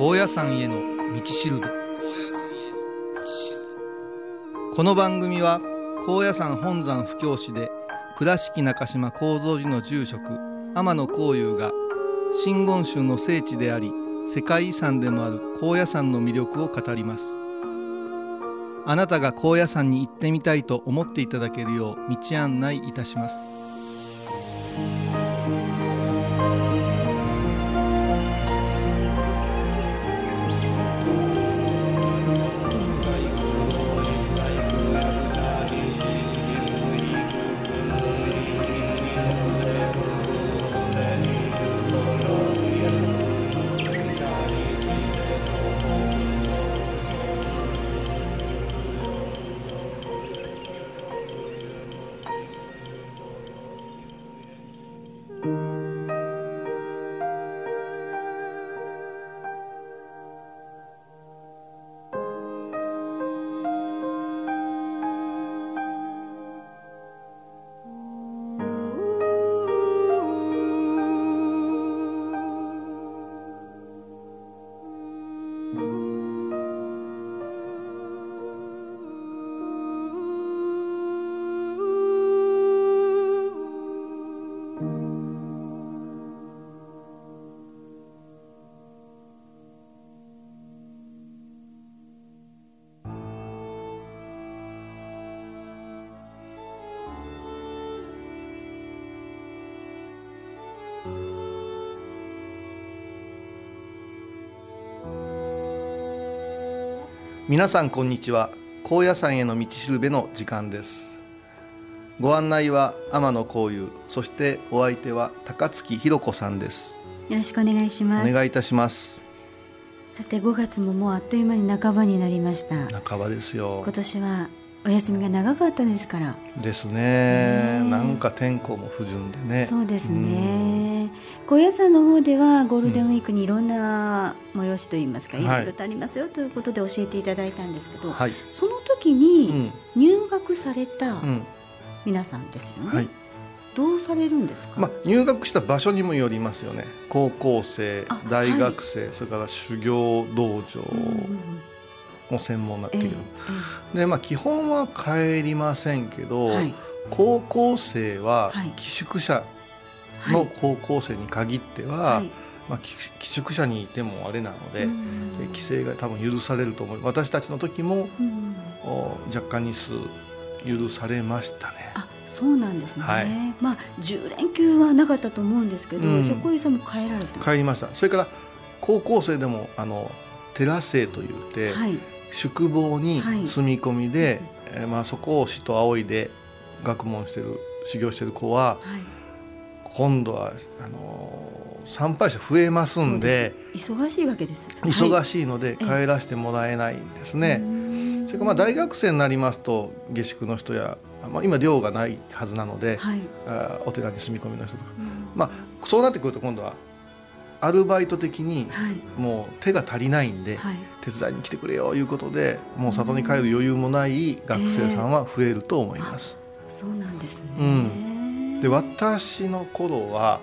高野山への道しるべ。この番組は高野山本山布教師で倉敷中島幸三寺の住職天野幸雄が真言宗の聖地であり世界遺産でもある高野山の魅力を語ります。あなたが高野山に行ってみたいと思っていただけるよう道案内いたします。皆さんこんにちは。高野山への道しるべの時間です。ご案内は天野幸雄。そしてお相手は高槻ひろ子さんです。よろしくお願いします。お願いいたします。さて5月ももうあっという間に半ばになりました。半ばですよ。今年はお休みが長かったですからですねなんか天候も不順でねそうですね高野山の方ではゴールデンウィークにいろんな催しといいますか、い。ろいろとありますよということで教えていただいたんですけど、はい、その時に入学された皆さんですよね、はい。どうされるんですか、まあ、入学した場所にもよりますよね。高校生大学生、はい、それから修行道場も専門になっている、えー、でまあ基本は帰りませんけど、はい、高校生は寄宿舎の高校生に限っては、はい、まあ、寄宿舎にいてもあれなので、規制が多分許されると思う。私たちの時も、若干日数許されましたね。あそうなんですね、はい、まあ10連休はなかったと思うんですけど、うん、職員さんも帰られた帰りました。それから高校生でもあの寺生というて、はい、宿坊に住み込みで、はい、えー、まあ、そこを師と仰いで学問してる修行してる子は、はい、今度はあのー、参拝者増えますんで忙しいわけです。忙しいので帰らせてもらえないんですね。それからまあ大学生になりますと下宿の人や、まあ、今寮がないはずなので、はい、あお寺に住み込みの人とか、まあ、そうなってくると今度はアルバイト的にもう手が足りないんで、手伝いに来てくれよいうことでもう里に帰る余裕もない学生さんは増えると思います。えー、そうなんですね、うん、で私の頃は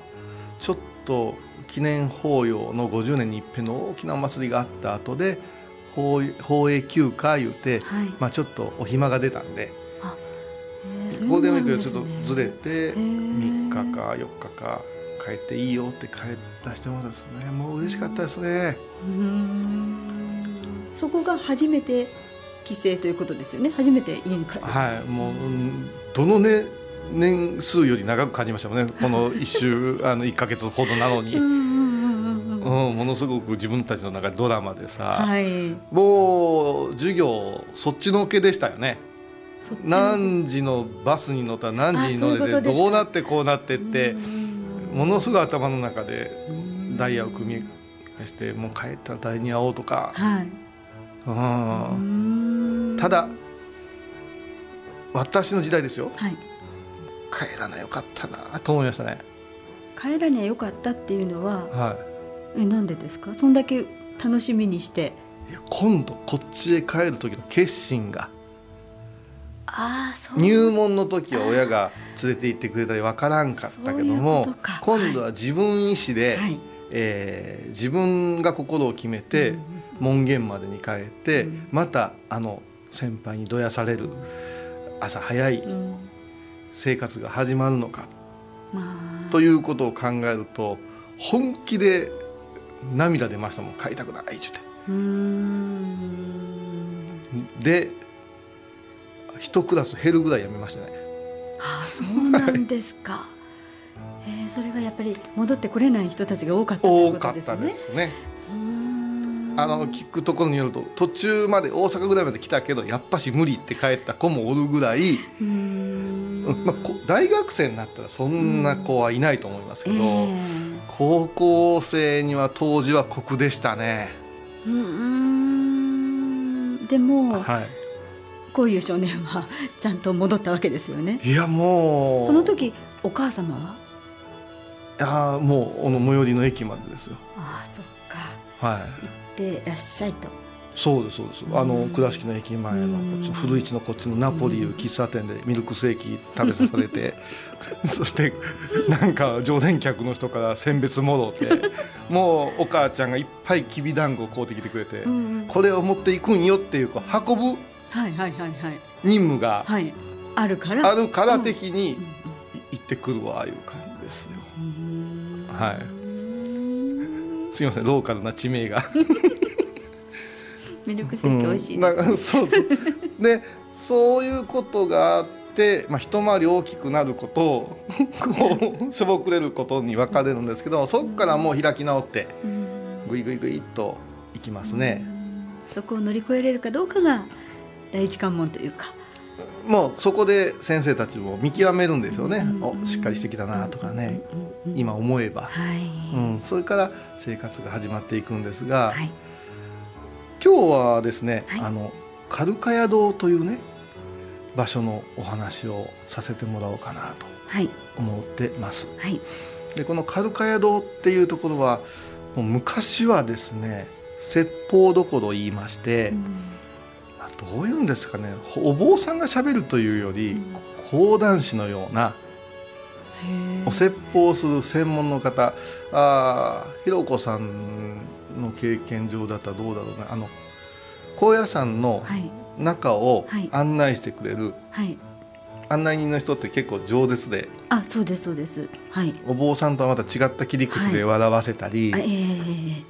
ちょっと記念法要の50年に一遍の大きなお祭りがあった後で法法営休暇いうて、はい、まあちょっとお暇が出たんで。ゴールデンウィークでちょっとずれて3日か4日か帰っていいよって帰らせてもらったんですね。もう嬉しかったですね。そこが初めて帰省ということですよね。初めて家に帰るはい。もうどのね年数より長く感じましたもんね。この1週 あの1か月ほどなのに。うん、ものすごく自分たちの中でドラマでさ、はい、もう授業そっちのけでしたよね。何時のバスに乗ったら何時に乗れてどうなってこうなってってものすごい頭の中でダイヤを組みしてもう帰ったら誰に会おうとか、はい、うん。ただ私の時代ですよ、はい、帰らなよかったな。と思いましたね。帰らにゃよかったっていうのは、はい、えなんでですか？そんだけ楽しみにして。今度こっちへ帰る時の決心が。あそう。入門の時は親が連れて行ってくれたり分からんかったけども今度は自分意思でえー、自分が心を決めて門限までに帰って、またあの先輩にどやされる朝早い生活が始まるのか、ということを考えると本気で涙出ましたもん買いたくないってで一クラス減るぐらいやめましたね。ああそうなんですか。えー、それはやっぱり戻ってこれない人たちが多かったということですね。多かったですね。あの聞くところによると途中まで大阪ぐらいまで来たけどやっぱし無理って帰った子もおるぐらい、まあ、大学生になったらそんな子はいないと思いますけど、えー、高校生には当時は酷でしたね。うんでも、はい、こういう少年はちゃんと戻ったわけですよね。いやもうその時お母様は？いやもうあの最寄りの駅までですよ。ああそっか。はい。ってらっしゃいと。そうですそうです。あの倉敷の駅前の古市のこっちのナポリいう喫茶店でミルクセーキ食べさされて そしてなんか常連客の人から選別もろってもうお母ちゃんがいっぱいきびだんごを買うてきてくれて、これを持っていくんよっていう運ぶ任務があるから。あるから的に行ってくるわあいう感じですよ。はい。すみませんローカルな地名が ミルクセーキ美味しい、ね、うん、そうそう。でそういうことがあって、まあ、一回り大きくなることこうしょぼくれることに分かれるんですけどそこからもう開き直ってぐいぐいぐいっといきますね。そこを乗り越えれるかどうかが第一関門というか。もうそこで先生たちも見極めるんですよね、おしっかりしてきたなとかね、今思えば、はい、うん、それから生活が始まっていくんですが、はい、今日はですね、はい、あのカルカヤ堂というね場所のお話をさせてもらおうかなと思ってます。はい、でこのカルカヤ堂っていうところはもう昔はですね説法どころ言いまして、うん。どういうんですかねお坊さんがしゃべるというより、講談師のようなお説法する専門の方あひろこさんの経験上だったらどうだろうね。あの高野山の中を案内してくれる、はい、案内人の人って結構饒舌で。あそうですそうです、はい、お坊さんとはまた違った切り口で笑わせたり、はい、えー、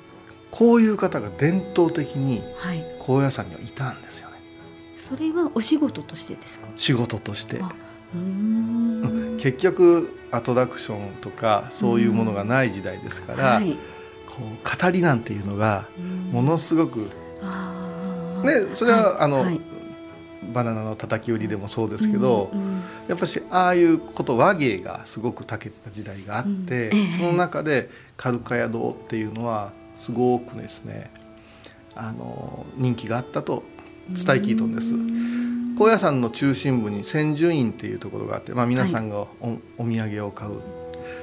こういう方が伝統的に高野山にはいたんですよ。それはお仕事としてですか？仕事として。結局アトラクションとかそういうものがない時代ですから、はい、こう語りなんていうのがものすごく、ね、それは、はい、あの、はい、バナナの叩き売りでもそうですけど、やっぱしああいうこと和芸がすごく長けてた時代があって、その中でカルカヤ堂っていうのはすごくですねあの人気があったと伝え聞いとんです。高野山の中心部に千住院っていうところがあって、まあ、皆さんがおはい、お土産を買う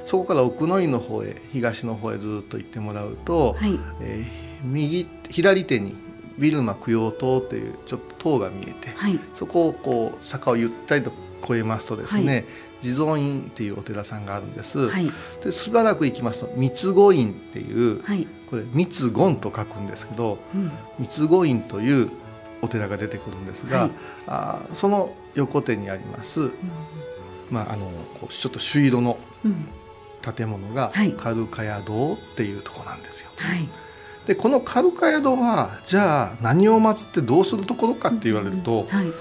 そこから奥の院の方へ東の方へずっと行ってもらうと、はい、えー、右左手にビルマ供養塔というちょっと塔が見えて、はい、そこをこう坂をゆったりと越えますとですね、地蔵院っていうお寺さんがあるんです。はい、でしばらく行きますと三つ子院っていう、はい、これ三つ言と書くんですけど、うん、三つ子院というお寺が出てくるんですが、はい、あその横手にあります、うん、まあ、あのこうちょっと朱色の建物がカルカヤ堂っていうとこなんですよ。はい、でこのカルカヤ堂はじゃあ何を祀ってどうするところかって言われると、うん。うん、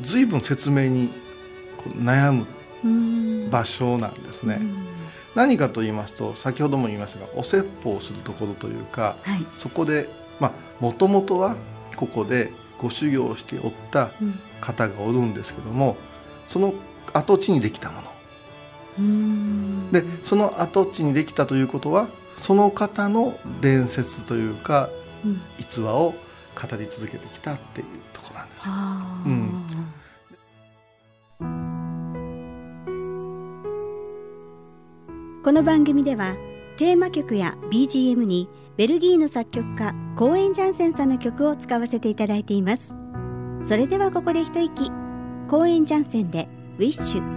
随分説明に悩む場所なんですね。何かと言いますと先ほども言いましたがお説法をするところというか、はい、そこでまあもともとはここでご修行をしておった方がおるんですけども、その跡地にできたものでその跡地にできたということはその方の伝説というか、うん、逸話を語り続けてきたっていうとこなんですよ。うん、この番組ではテーマ曲や BGM にベルギーの作曲家コーエン・ジャンセンさんの曲を使わせていただいています。それではここで一息。コーエン・ジャンセンで「ウィッシュ」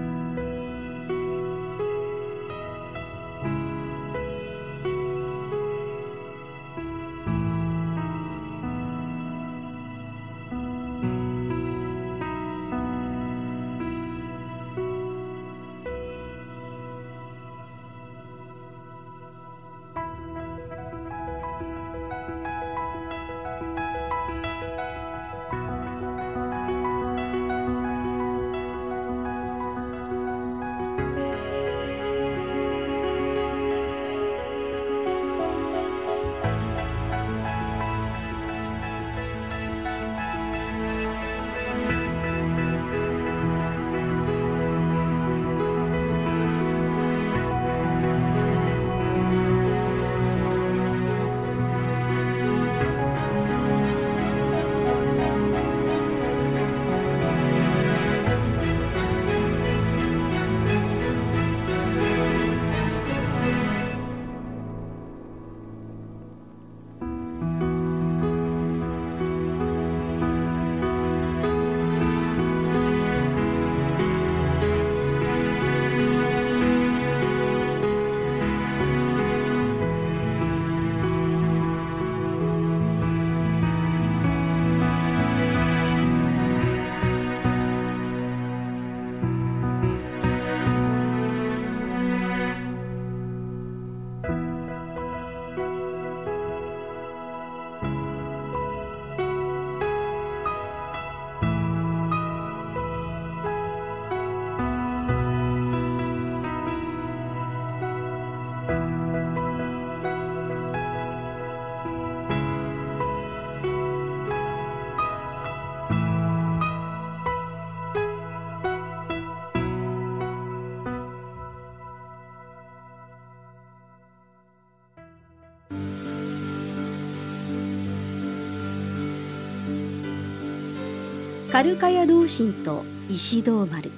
カルカヤ同心と石堂丸。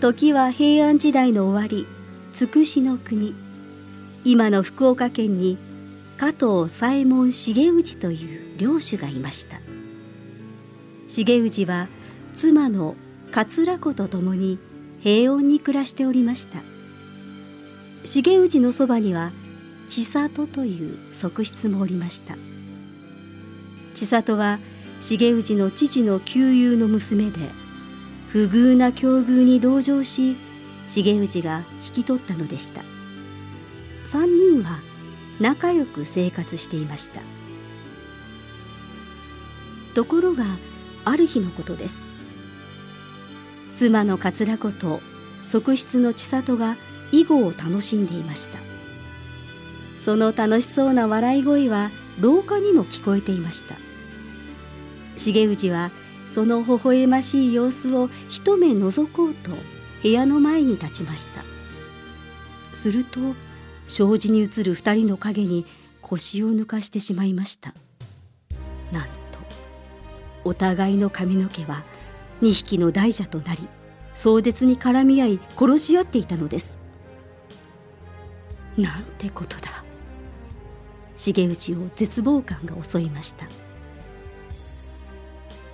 時は平安時代の終わりつくしの国。今の福岡県に加藤左衛門重氏という領主がいました。重氏は妻の桂子と共に平穏に暮らしておりました。重氏のそばには千里という側室もおりました。千里は重氏の父の旧友の娘で不遇な境遇に同情し重氏が引き取ったのでした。3人は仲良く生活していました。ところがある日のことです。妻の桂子と側室の千里が囲碁を楽しんでいました。その楽しそうな笑い声は廊下にも聞こえていました。重氏はその微笑ましい様子を一目覗こうと部屋の前に立ちました。すると障子に映る二人の影に腰を抜かしてしまいました。なんとお互いの髪の毛は2匹の大蛇となり壮絶に絡み合い殺し合っていたのです。なんてことだ。重内を絶望感が襲いました。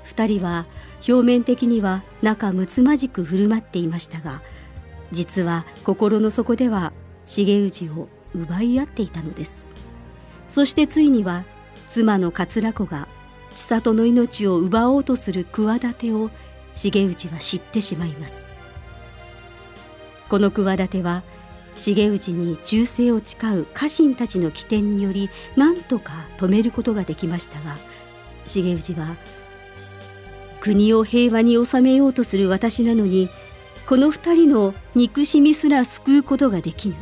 二人は表面的には仲睦まじく振る舞っていましたが実は心の底では重氏を奪い合っていたのです。そしてついには妻の桂子が千里の命を奪おうとする企てを重氏は知ってしまいます。この企ては重氏に忠誠を誓う家臣たちの起点により何とか止めることができましたが重氏は国を平和に収めようとする私なのにこの二人の憎しみすら救うことができぬ。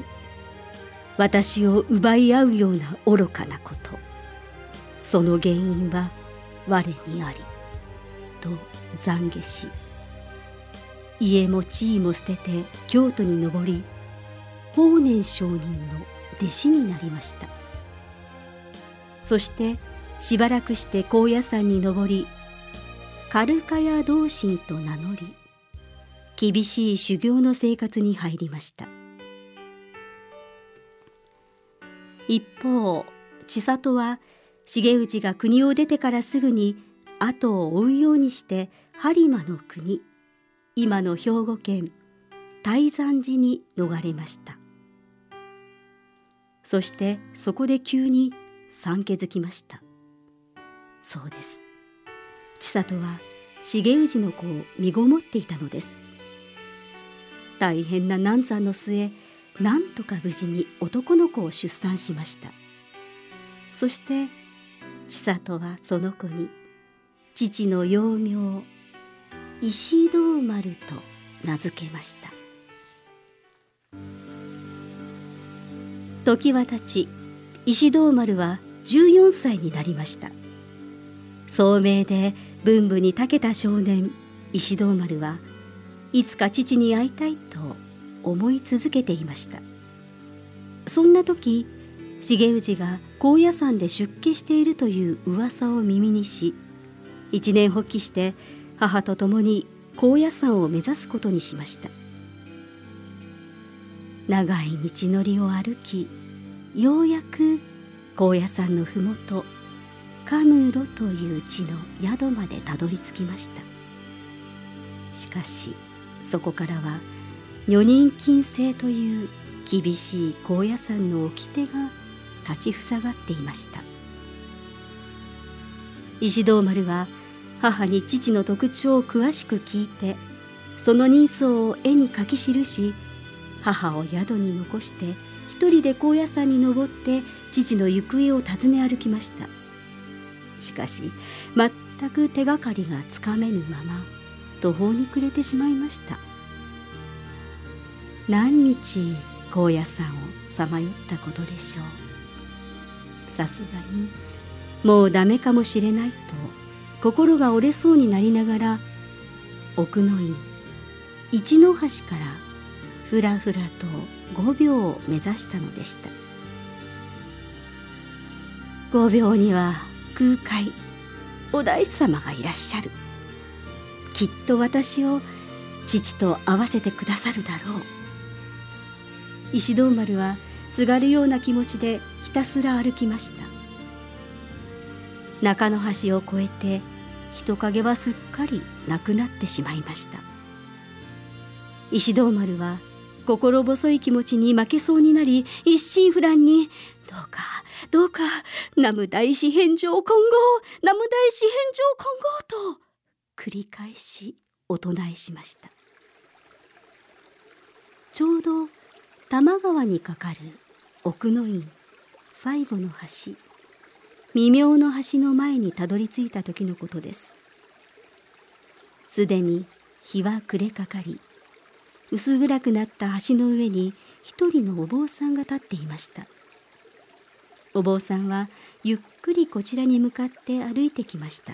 私を奪い合うような愚かなこと。その原因は我にあり。と懺悔し家も地位も捨てて京都に登り法然上人の弟子になりました。そしてしばらくして高野山に登りカルカヤ同心と名乗り厳しい修行の生活に入りました。一方千里は重氏が国を出てからすぐに後を追うようにして播磨の国今の兵庫県泰山寺に逃れました。そしてそこで急に産気づきました。そうです。千里は重氏の子を身ごもっていたのです。大変な難産の末なんとか無事に男の子を出産しました。そして千里はその子に父の幼名石堂丸と名付けました。時はたち石堂丸は14歳になりました。聡明で文武に長けた少年石堂丸はいつか父に会いたいと思い続けていました。そんな時重氏が高野山で出家しているという噂を耳にし一年発起して母と共に高野山を目指すことにしました。長い道のりを歩きようやく高野山のふもとカムロという地の宿までたどり着きました。しかしそこからは女人禁制という厳しい高野山の掟が立ちふさがっていました。石堂丸は母に父の特徴を詳しく聞いてその人相を絵に描き記し母を宿に残して一人で高野山に登って父の行方を尋ね歩きました。しかし全く手がかりがつかめぬまま途方に暮れてしまいました。何日高野山をさまよったことでしょう。さすがにもうダメかもしれないと心が折れそうになりながら奥の院一の橋からふらふらと五秒を目指したのでした。五秒には空海お大師様がいらっしゃる。きっと私を父と会わせてくださるだろう。石堂丸はすがるような気持ちでひたすら歩きました。中の橋を越えて人影はすっかりなくなってしまいました。石堂丸は心細い気持ちに負けそうになり一心不乱に「どうかどうか。南無大師返上金剛。南無大師返上金剛」と繰り返しお唱えしました。ちょうど多摩川にかかる奥の院。最後の橋。未明の橋の前にたどり着いた時のことです。すでに日は暮れかかり薄暗くなった橋の上に一人のお坊さんが立っていました。お坊さんはゆっくりこちらに向かって歩いてきました。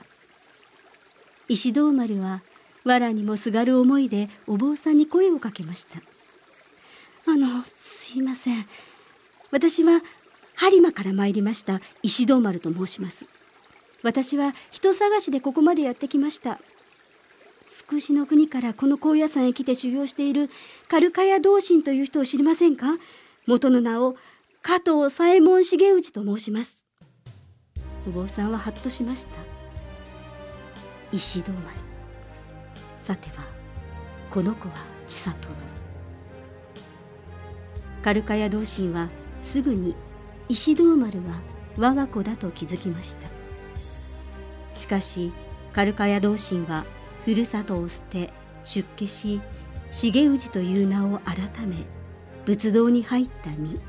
石堂丸は藁にもすがる思いでお坊さんに声をかけました。あのすいません。私は播磨から参りました。石堂丸と申します。私は人探しでここまでやってきました。つくしの国からこの高野山へ来て修行しているカルカヤ同心という人を知りませんか？元の名を加藤左衛門重氏と申します。お坊さんはハッとしました。石堂丸さてはこの子は千里の。カルカヤ同心はすぐに石堂丸は我が子だと気づきました。しかしカルカヤ同心はふるさとを捨て出家し重氏という名を改め仏道に入った身。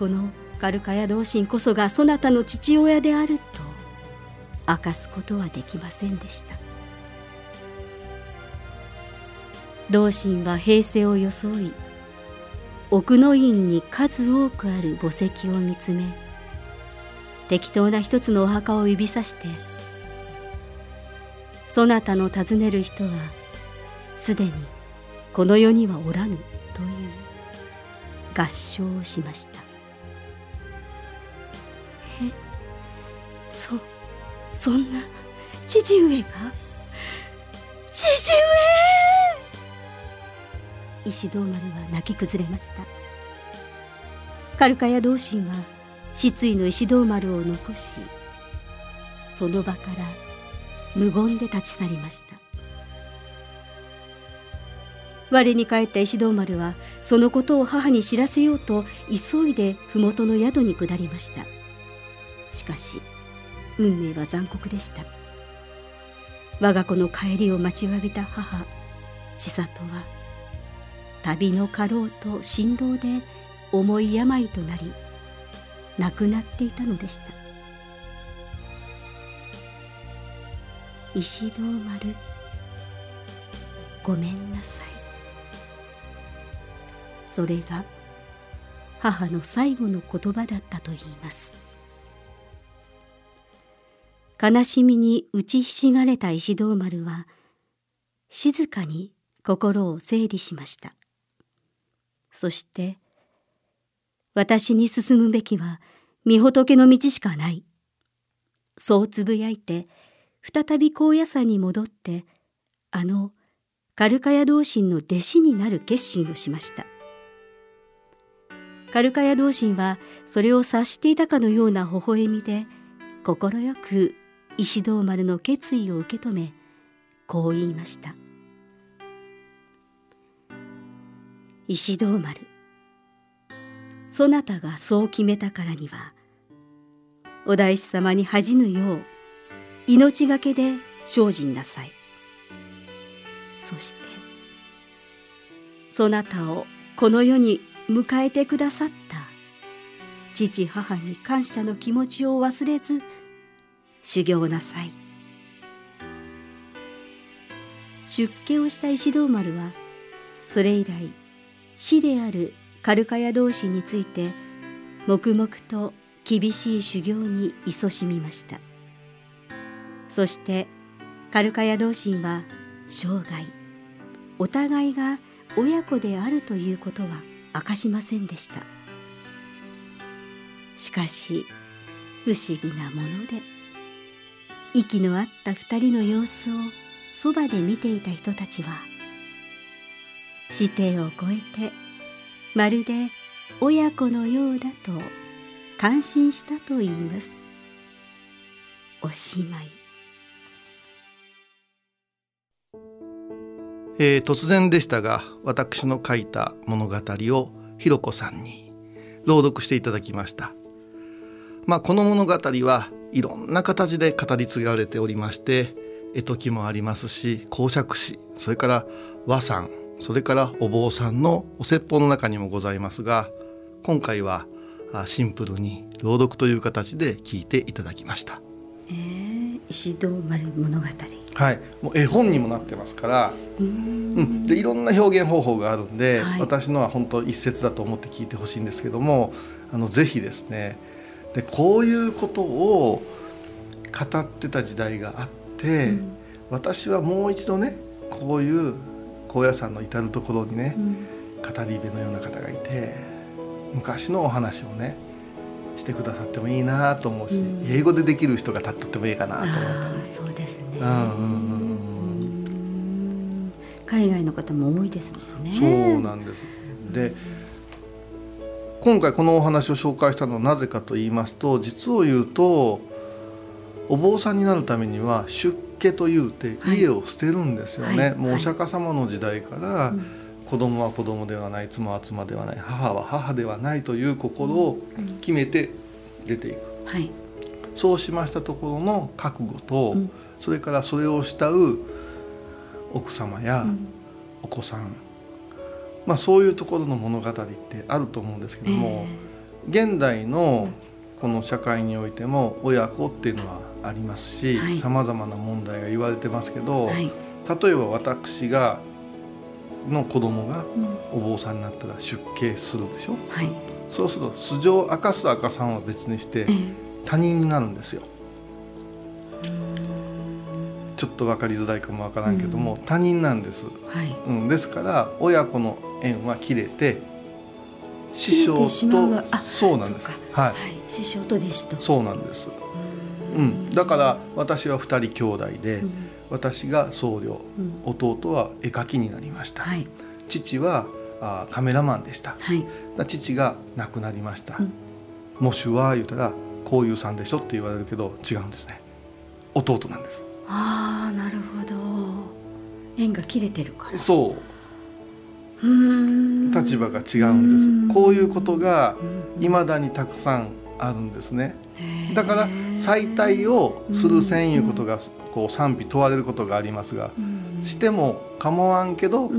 このカルカヤ同心こそがそなたの父親であると明かすことはできませんでした。同心は平成を装い奥の院に数多くある墓石を見つめ適当な一つのお墓を指さしてそなたの尋ねる人はすでにこの世にはおらぬという合唱をしました。そそんな父上が？父上！石堂丸は泣き崩れました。カルカヤ同心は失意の石堂丸を残しその場から無言で立ち去りました。我に帰った石堂丸はそのことを母に知らせようと急いで麓の宿に下りました。しかし運命は残酷でした。我が子の帰りを待ちわびた母千里は旅の家老と辛労で重い病となり亡くなっていたのでした。石堂丸ごめんなさい。それが母の最後の言葉だったと言います。悲しみに打ちひしがれた石堂丸は静かに心を整理しました。そして私に進むべきは御仏の道しかない。そうつぶやいて再び高野山に戻ってあのカルカヤ同心の弟子になる決心をしました。カルカヤ同心はそれを察していたかのような微笑みで快く石堂丸の決意を受け止めこう言いました。石堂丸そなたがそう決めたからにはお大師様に恥じぬよう命がけで精進なさい。そしてそなたをこの世に迎えてくださった父母に感謝の気持ちを忘れず修行なさい。出家をした石堂丸はそれ以来死であるカルカヤ同士について黙々と厳しい修行に勤しみました。そしてカルカヤ同心は生涯お互いが親子であるということは明かしませんでした。しかし不思議なもので息の合った二人の様子をそばで見ていた人たちは師弟を超えてまるで親子のようだと感心したと言います。おしまい、えー、突然でしたが私の書いた物語をひろこさんに朗読していただきました。まあこの物語はいろんな形で語り継がれておりまして絵解きもありますし講釈師それから和さんそれからお坊さんのお説法の中にもございますが今回はシンプルに朗読という形で聞いていただきました。えー、石堂丸物語。はい、もう絵本にもなってますからうん、でいろんな表現方法があるんで、はい、私のは本当一節だと思って聞いてほしいんですけどもあのぜひですねでこういうことを語ってた時代があって、うん、私はもう一度ねこういう高野山の至る所にね、うん、語り部のような方がいて昔のお話をねしてくださってもいいなと思うし、うん、英語でできる人が立っとってもいいかなと思った。そうですね、うんうん。うん、海外の方も多いですもんね。そうなんです。で今回このお話を紹介したのはなぜかと言いますと実を言うとお坊さんになるためには出家というて家を捨てるんですよね、はい、もうお釈迦様の時代から、子供は子供ではない妻は妻ではない母は母ではないという心を決めて出ていく、はい、そうしましたところの覚悟と、それからそれを慕う奥様やお子さん、まあ、そういうところの物語ってあると思うんですけども、えー、現代のこの社会においても親子っていうのはありますしさまざまな問題が言われてますけど、はい、例えば私がの子供がお坊さんになったら出家するでしょ、はい、そうすると素性明かす明かさんは別にして他人になるんですよ。ちょっと分かりづらいかも分からんけども、他人なんです、はい、うん、ですから親子の縁は切れて師匠とそうなんです。はい、はい、師匠と弟子と。そうなんです。うん、だから私は2人兄弟で、うん、私が僧侶、うん、弟は絵描きになりました、はい、父はあカメラマンでした、はい、父が亡くなりました、うん、もしは言うたらこういうさんでしょって言われるけど違うんですね。弟なんですああなるほど。縁が切れてるから。そう。立場が違うんです。こういうことがいまだにたくさんあるんですね。だから再退をするせんいうことがこう賛否問われることがありますがしても構わんけどこ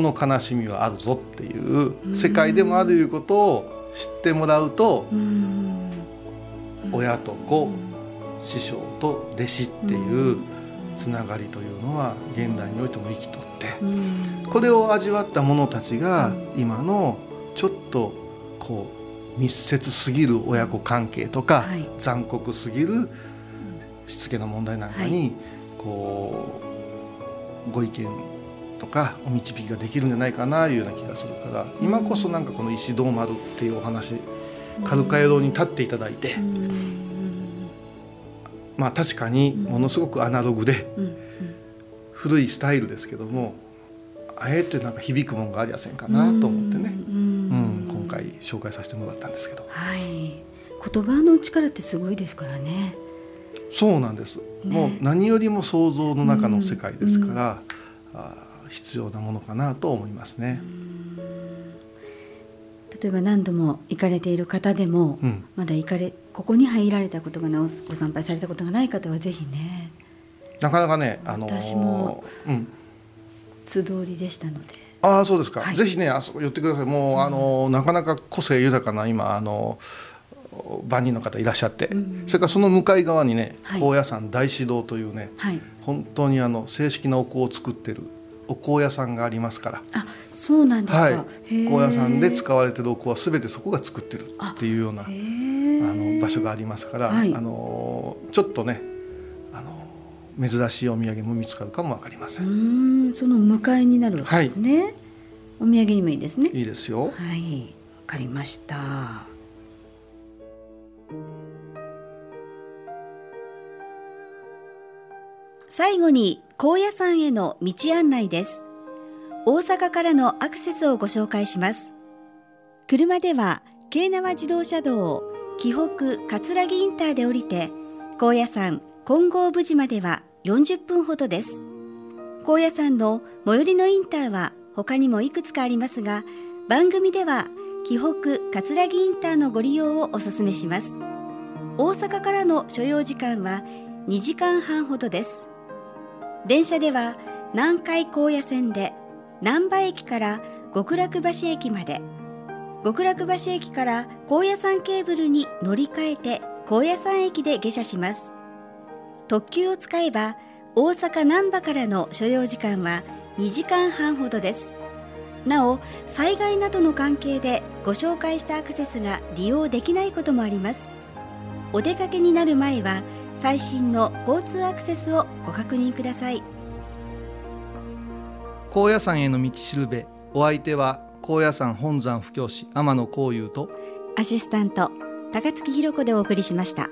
の悲しみはあるぞっていう世界でもあるいうことを知ってもらうと親と子師匠と弟子っていうつながりというのは現代においても生きとってこれを味わった者たちが今のちょっとこう密接すぎる親子関係とか、残酷すぎるしつけの問題なんかに、こうご意見とかお導きができるんじゃないかないうような気がするから今こそなんかこの石堂丸っていうお話カルカエロに立っていただいて。まあ確かにものすごくアナログで古いスタイルですけどもあえてなんか響くもんがありやせんかなと思ってね、うん、今回紹介させてもらったんですけど、はい、言葉の力ってすごいですからね。そうなんです、ね、もう何よりも想像の中の世界ですから、あ必要なものかなと思いますね。例えば何度も行かれている方でも、うん、まだ行かれここに入られたことがないご参拝されたことがない方はぜひね。なかなかね、あのー、私も素通りでしたので。ああそうですか、はい、ぜひねあそこ寄ってください。もう、うん、あのなかなか個性豊かな今あの万人の方いらっしゃって、うん、それからその向かい側にね、はい、高野山大師堂というね、はい、本当にあの正式なお香を作ってるお香屋さんがありますから。あそうなんですか、はい、高野山で使われてるお香は全てそこが作ってるっていうようなあの場所がありますから、はい、あのちょっとねあの珍しいお土産も見つかるかもわかりません。その迎えになるわけですね、はい、お土産にもいいですね。いいですよ。はい。わかりました最後に高野山への道案内です。大阪からのアクセスをご紹介します。車では京奈和自動車道を紀北葛城インターで降りて高野山金剛部寺までは40分ほどです。高野山の最寄りのインターは他にもいくつかありますが番組では紀北葛城インターのご利用をお勧めします。大阪からの所要時間は2時間半ほどです。電車では南海高野線で難波駅から極楽橋駅まで極楽橋駅から高野山ケーブルに乗り換えて高野山駅で下車します。特急を使えば大阪難波からの所要時間は2時間半ほどです。なお災害などの関係でご紹介したアクセスが利用できないこともあります。お出かけになる前は最新の交通アクセスをご確認ください。高野山への道しるべお相手は高野山本山布教師天野幸雄とアシスタント高槻弘子でお送りしました